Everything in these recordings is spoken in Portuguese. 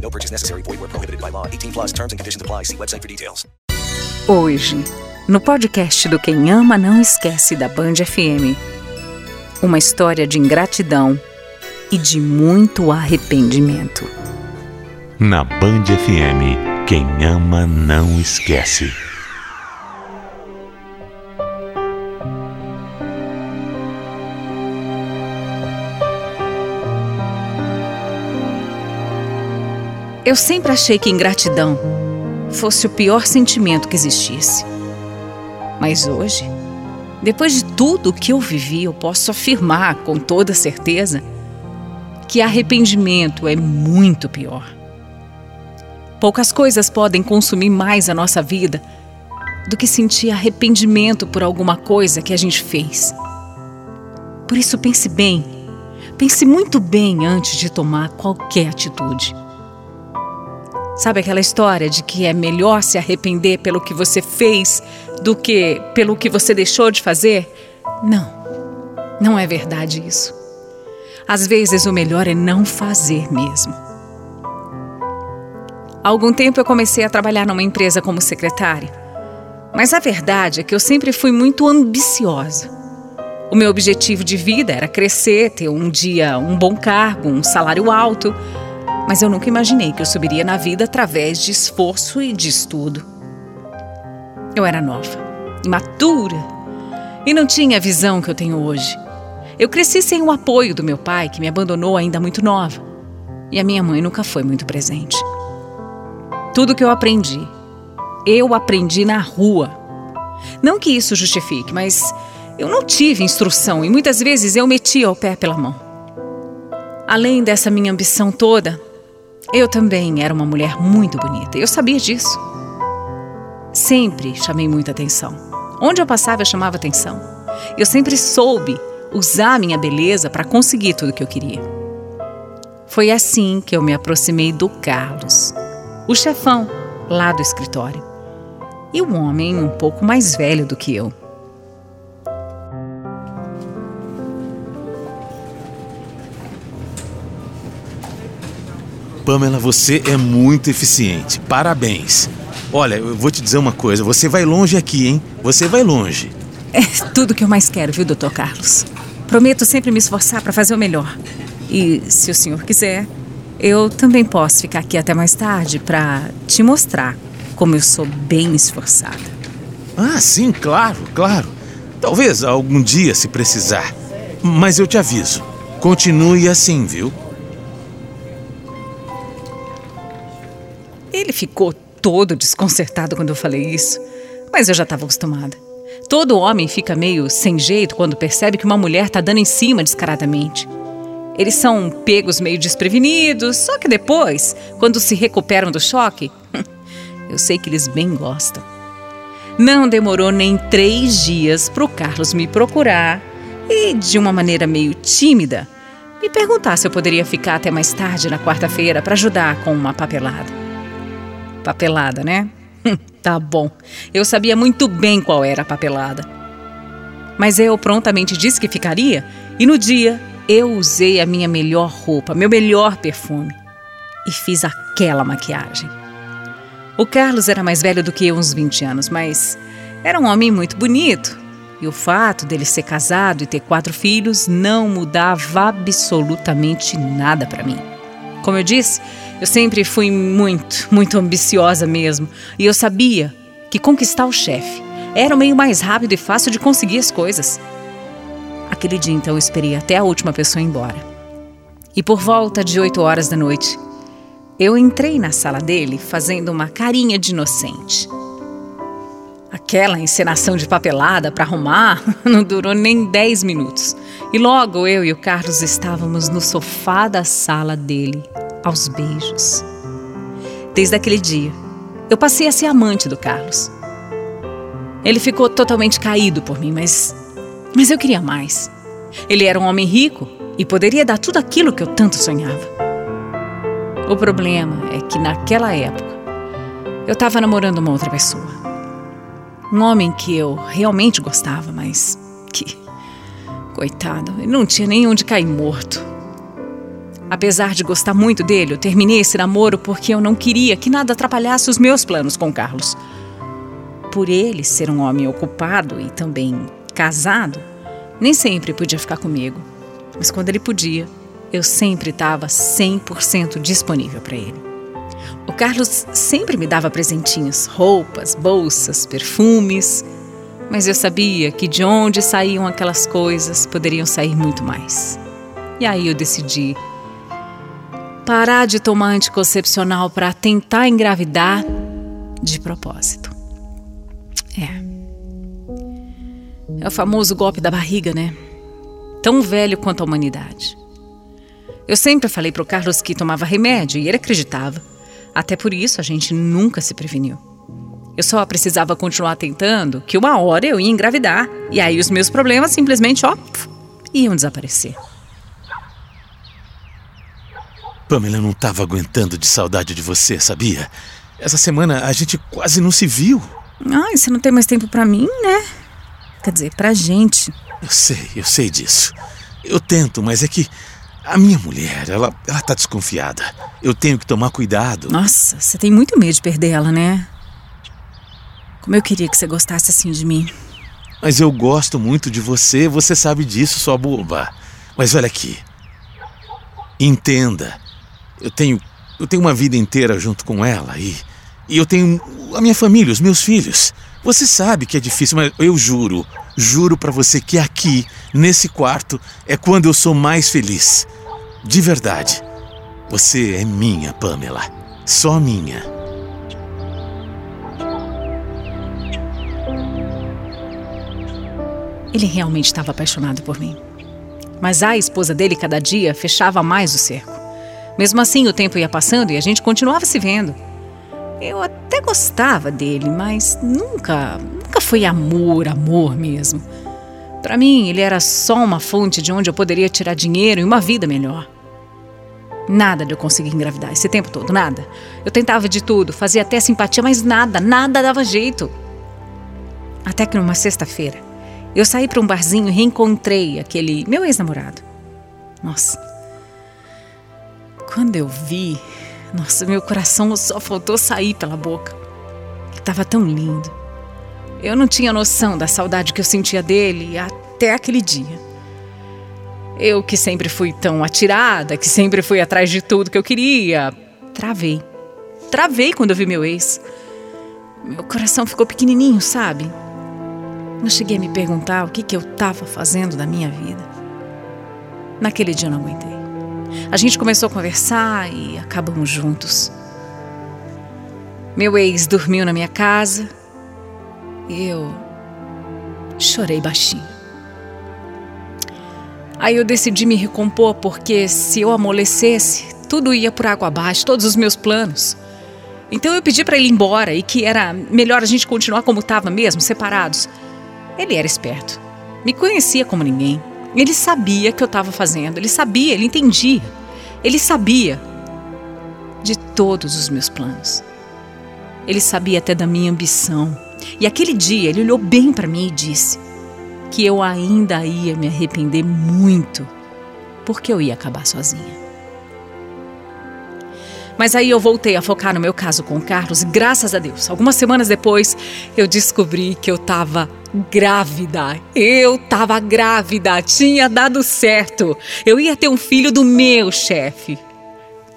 No purchase necessary. Void where prohibited by law. 18 plus terms and conditions apply. See website for details. Hoje, no podcast do Quem Ama Não Esquece da Band FM, uma história de ingratidão e de muito arrependimento. Na Band FM, quem ama não esquece. Eu sempre achei que ingratidão fosse o pior sentimento que existisse. Mas hoje, depois de tudo o que eu vivi, eu posso afirmar com toda certeza que arrependimento é muito pior. Poucas coisas podem consumir mais a nossa vida do que sentir arrependimento por alguma coisa que a gente fez. Por isso, pense bem, pense muito bem antes de tomar qualquer atitude. Sabe aquela história de que é melhor se arrepender pelo que você fez do que pelo que você deixou de fazer? Não, não é verdade isso. Às vezes o melhor é não fazer mesmo. Há algum tempo eu comecei a trabalhar numa empresa como secretária. Mas a verdade é que eu sempre fui muito ambiciosa. O meu objetivo de vida era crescer, ter um dia um bom cargo, um salário alto mas eu nunca imaginei que eu subiria na vida através de esforço e de estudo. Eu era nova, imatura e não tinha a visão que eu tenho hoje. Eu cresci sem o apoio do meu pai, que me abandonou ainda muito nova, e a minha mãe nunca foi muito presente. Tudo que eu aprendi, eu aprendi na rua. Não que isso justifique, mas eu não tive instrução e muitas vezes eu metia o pé pela mão. Além dessa minha ambição toda, eu também era uma mulher muito bonita, eu sabia disso. Sempre chamei muita atenção. Onde eu passava, eu chamava atenção. Eu sempre soube usar minha beleza para conseguir tudo o que eu queria. Foi assim que eu me aproximei do Carlos, o chefão lá do escritório, e um homem um pouco mais velho do que eu. Pamela, você é muito eficiente. Parabéns. Olha, eu vou te dizer uma coisa: você vai longe aqui, hein? Você vai longe. É tudo que eu mais quero, viu, doutor Carlos? Prometo sempre me esforçar para fazer o melhor. E, se o senhor quiser, eu também posso ficar aqui até mais tarde para te mostrar como eu sou bem esforçada. Ah, sim, claro, claro. Talvez algum dia se precisar. Mas eu te aviso: continue assim, viu? Ficou todo desconcertado quando eu falei isso, mas eu já estava acostumada. Todo homem fica meio sem jeito quando percebe que uma mulher está dando em cima descaradamente. Eles são pegos meio desprevenidos, só que depois, quando se recuperam do choque, eu sei que eles bem gostam. Não demorou nem três dias para o Carlos me procurar e, de uma maneira meio tímida, me perguntar se eu poderia ficar até mais tarde na quarta-feira para ajudar com uma papelada. Papelada, né? tá bom. Eu sabia muito bem qual era a papelada. Mas eu prontamente disse que ficaria, e no dia eu usei a minha melhor roupa, meu melhor perfume, e fiz aquela maquiagem. O Carlos era mais velho do que eu, uns 20 anos, mas era um homem muito bonito. E o fato dele ser casado e ter quatro filhos não mudava absolutamente nada para mim. Como eu disse, eu sempre fui muito, muito ambiciosa mesmo. E eu sabia que conquistar o chefe era o meio mais rápido e fácil de conseguir as coisas. Aquele dia, então, eu esperei até a última pessoa ir embora. E por volta de 8 horas da noite, eu entrei na sala dele fazendo uma carinha de inocente. Aquela encenação de papelada para arrumar não durou nem 10 minutos. E logo eu e o Carlos estávamos no sofá da sala dele, aos beijos. Desde aquele dia, eu passei a ser amante do Carlos. Ele ficou totalmente caído por mim, mas mas eu queria mais. Ele era um homem rico e poderia dar tudo aquilo que eu tanto sonhava. O problema é que naquela época eu estava namorando uma outra pessoa. Um homem que eu realmente gostava, mas que. Coitado, ele não tinha nem onde cair morto. Apesar de gostar muito dele, eu terminei esse namoro porque eu não queria que nada atrapalhasse os meus planos com Carlos. Por ele ser um homem ocupado e também casado, nem sempre podia ficar comigo. Mas quando ele podia, eu sempre estava 100% disponível para ele. O Carlos sempre me dava presentinhos, roupas, bolsas, perfumes, mas eu sabia que de onde saíam aquelas coisas poderiam sair muito mais. E aí eu decidi parar de tomar anticoncepcional para tentar engravidar de propósito. É. É o famoso golpe da barriga, né? Tão velho quanto a humanidade. Eu sempre falei pro Carlos que tomava remédio e ele acreditava. Até por isso a gente nunca se preveniu. Eu só precisava continuar tentando que uma hora eu ia engravidar e aí os meus problemas simplesmente, ó, iam desaparecer. Pamela não estava aguentando de saudade de você, sabia? Essa semana a gente quase não se viu. Ai, você não tem mais tempo para mim, né? Quer dizer, pra gente. Eu sei, eu sei disso. Eu tento, mas é que a minha mulher, ela, ela tá desconfiada. Eu tenho que tomar cuidado. Nossa, você tem muito medo de perder ela, né? Como eu queria que você gostasse assim de mim. Mas eu gosto muito de você, você sabe disso, sua boba. Mas olha aqui. Entenda. Eu tenho eu tenho uma vida inteira junto com ela e e eu tenho a minha família, os meus filhos. Você sabe que é difícil, mas eu juro, juro para você que aqui, nesse quarto, é quando eu sou mais feliz. De verdade. Você é minha, Pamela. Só minha. Ele realmente estava apaixonado por mim. Mas a esposa dele cada dia fechava mais o cerco. Mesmo assim, o tempo ia passando e a gente continuava se vendo. Eu até gostava dele, mas nunca, nunca foi amor, amor mesmo. Para mim, ele era só uma fonte de onde eu poderia tirar dinheiro e uma vida melhor. Nada de eu conseguir engravidar esse tempo todo, nada. Eu tentava de tudo, fazia até simpatia, mas nada, nada dava jeito. Até que numa sexta-feira, eu saí para um barzinho e reencontrei aquele meu ex-namorado. Nossa. Quando eu vi, nossa, meu coração só faltou sair pela boca. Ele estava tão lindo. Eu não tinha noção da saudade que eu sentia dele até aquele dia. Eu que sempre fui tão atirada, que sempre fui atrás de tudo que eu queria, travei. Travei quando eu vi meu ex. Meu coração ficou pequenininho, sabe? Eu cheguei a me perguntar o que, que eu estava fazendo da minha vida. Naquele dia eu não aguentei. A gente começou a conversar e acabamos juntos. Meu ex dormiu na minha casa e eu chorei baixinho. Aí eu decidi me recompor porque se eu amolecesse, tudo ia por água abaixo, todos os meus planos. Então eu pedi para ele ir embora e que era melhor a gente continuar como estava mesmo, separados. Ele era esperto. Me conhecia como ninguém. Ele sabia que eu estava fazendo, ele sabia, ele entendia. Ele sabia de todos os meus planos. Ele sabia até da minha ambição. E aquele dia ele olhou bem para mim e disse que eu ainda ia me arrepender muito, porque eu ia acabar sozinha. Mas aí eu voltei a focar no meu caso com o Carlos e graças a Deus, algumas semanas depois, eu descobri que eu estava grávida. Eu estava grávida, tinha dado certo. Eu ia ter um filho do meu chefe.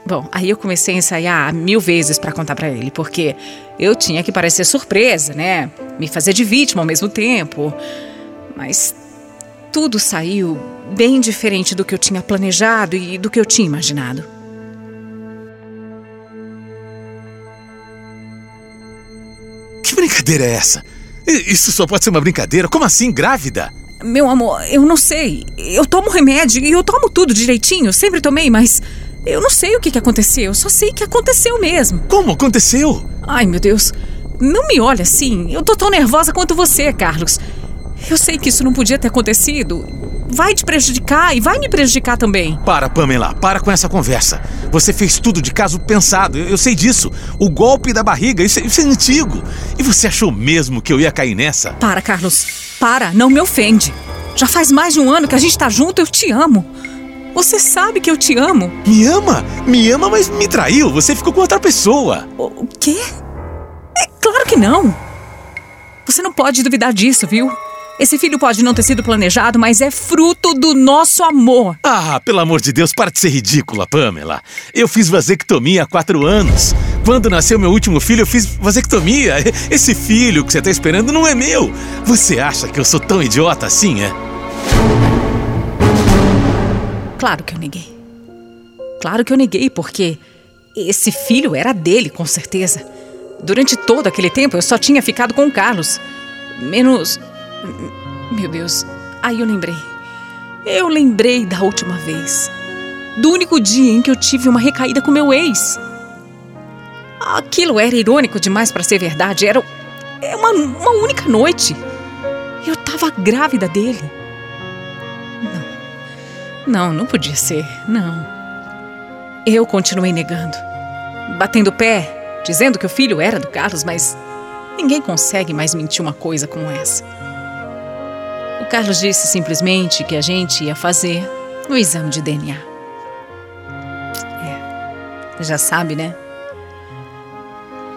Bom, aí eu comecei a ensaiar mil vezes para contar para ele, porque eu tinha que parecer surpresa, né? Me fazer de vítima ao mesmo tempo. Mas tudo saiu bem diferente do que eu tinha planejado e do que eu tinha imaginado. brincadeira é essa? Isso só pode ser uma brincadeira? Como assim, grávida? Meu amor, eu não sei. Eu tomo remédio e eu tomo tudo direitinho, sempre tomei, mas eu não sei o que, que aconteceu. Eu só sei que aconteceu mesmo. Como aconteceu? Ai, meu Deus. Não me olhe assim. Eu tô tão nervosa quanto você, Carlos. Eu sei que isso não podia ter acontecido vai te prejudicar e vai me prejudicar também. Para, Pamela, para com essa conversa. Você fez tudo de caso pensado, eu, eu sei disso. O golpe da barriga, isso, isso é antigo. E você achou mesmo que eu ia cair nessa? Para, Carlos. Para, não me ofende. Já faz mais de um ano que a gente tá junto, eu te amo. Você sabe que eu te amo. Me ama? Me ama, mas me traiu. Você ficou com outra pessoa. O quê? É claro que não. Você não pode duvidar disso, viu? Esse filho pode não ter sido planejado, mas é fruto do nosso amor. Ah, pelo amor de Deus, para de ser ridícula, Pamela. Eu fiz vasectomia há quatro anos. Quando nasceu meu último filho, eu fiz vasectomia. Esse filho que você está esperando não é meu. Você acha que eu sou tão idiota assim, é? Claro que eu neguei. Claro que eu neguei, porque esse filho era dele, com certeza. Durante todo aquele tempo eu só tinha ficado com o Carlos. Menos meu Deus, aí eu lembrei. Eu lembrei da última vez. Do único dia em que eu tive uma recaída com meu ex. Aquilo era irônico demais para ser verdade. Era é uma, uma única noite. Eu estava grávida dele. Não. Não, não podia ser. Não. Eu continuei negando. Batendo pé, dizendo que o filho era do Carlos, mas ninguém consegue mais mentir uma coisa como essa. O Carlos disse simplesmente que a gente ia fazer o exame de DNA. É, já sabe, né?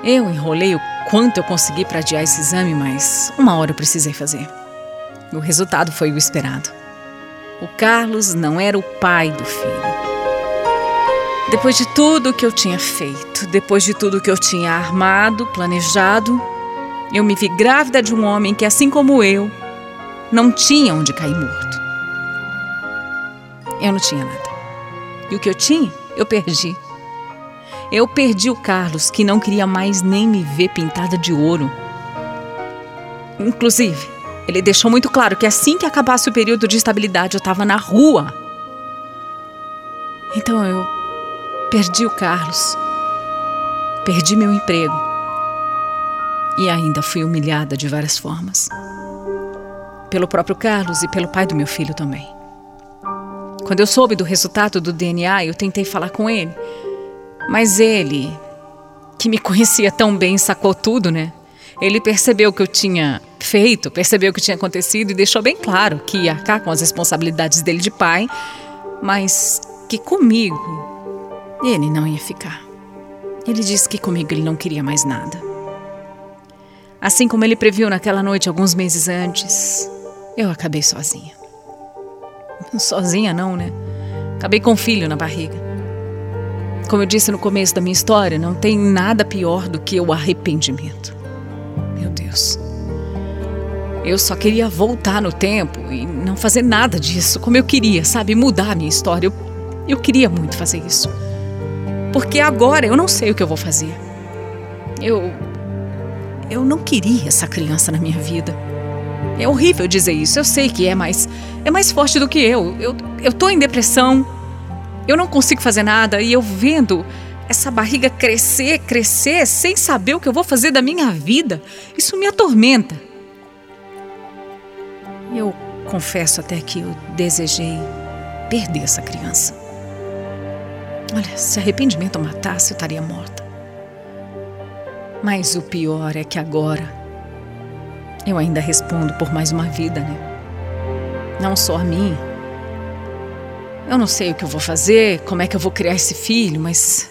Eu enrolei o quanto eu consegui para adiar esse exame, mas uma hora eu precisei fazer. O resultado foi o esperado. O Carlos não era o pai do filho. Depois de tudo que eu tinha feito, depois de tudo que eu tinha armado, planejado, eu me vi grávida de um homem que, assim como eu, não tinha onde cair morto. Eu não tinha nada. E o que eu tinha, eu perdi. Eu perdi o Carlos, que não queria mais nem me ver pintada de ouro. Inclusive, ele deixou muito claro que assim que acabasse o período de estabilidade, eu estava na rua. Então eu perdi o Carlos. Perdi meu emprego. E ainda fui humilhada de várias formas pelo próprio Carlos e pelo pai do meu filho também. Quando eu soube do resultado do DNA, eu tentei falar com ele. Mas ele, que me conhecia tão bem, sacou tudo, né? Ele percebeu o que eu tinha feito, percebeu o que tinha acontecido e deixou bem claro que ia arcar com as responsabilidades dele de pai, mas que comigo ele não ia ficar. Ele disse que comigo ele não queria mais nada. Assim como ele previu naquela noite alguns meses antes, eu acabei sozinha. Sozinha não, né? Acabei com um filho na barriga. Como eu disse no começo da minha história, não tem nada pior do que o arrependimento. Meu Deus. Eu só queria voltar no tempo e não fazer nada disso como eu queria, sabe? Mudar a minha história. Eu, eu queria muito fazer isso. Porque agora eu não sei o que eu vou fazer. Eu. Eu não queria essa criança na minha vida. É horrível dizer isso, eu sei que é, mas é mais forte do que eu. Eu, eu tô em depressão, eu não consigo fazer nada e eu vendo essa barriga crescer, crescer, sem saber o que eu vou fazer da minha vida, isso me atormenta. Eu confesso até que eu desejei perder essa criança. Olha, se arrependimento matasse, eu estaria morta. Mas o pior é que agora eu ainda respondo por mais uma vida, né? Não só a mim. Eu não sei o que eu vou fazer, como é que eu vou criar esse filho, mas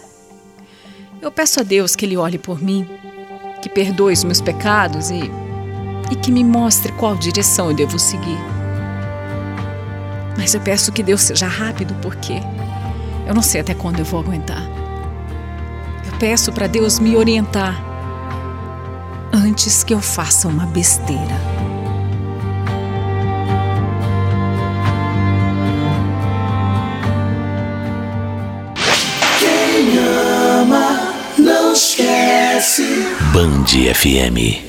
eu peço a Deus que Ele olhe por mim, que perdoe os meus pecados e, e que me mostre qual direção eu devo seguir. Mas eu peço que Deus seja rápido, porque eu não sei até quando eu vou aguentar. Eu peço para Deus me orientar antes que eu faça uma besteira. Band FM.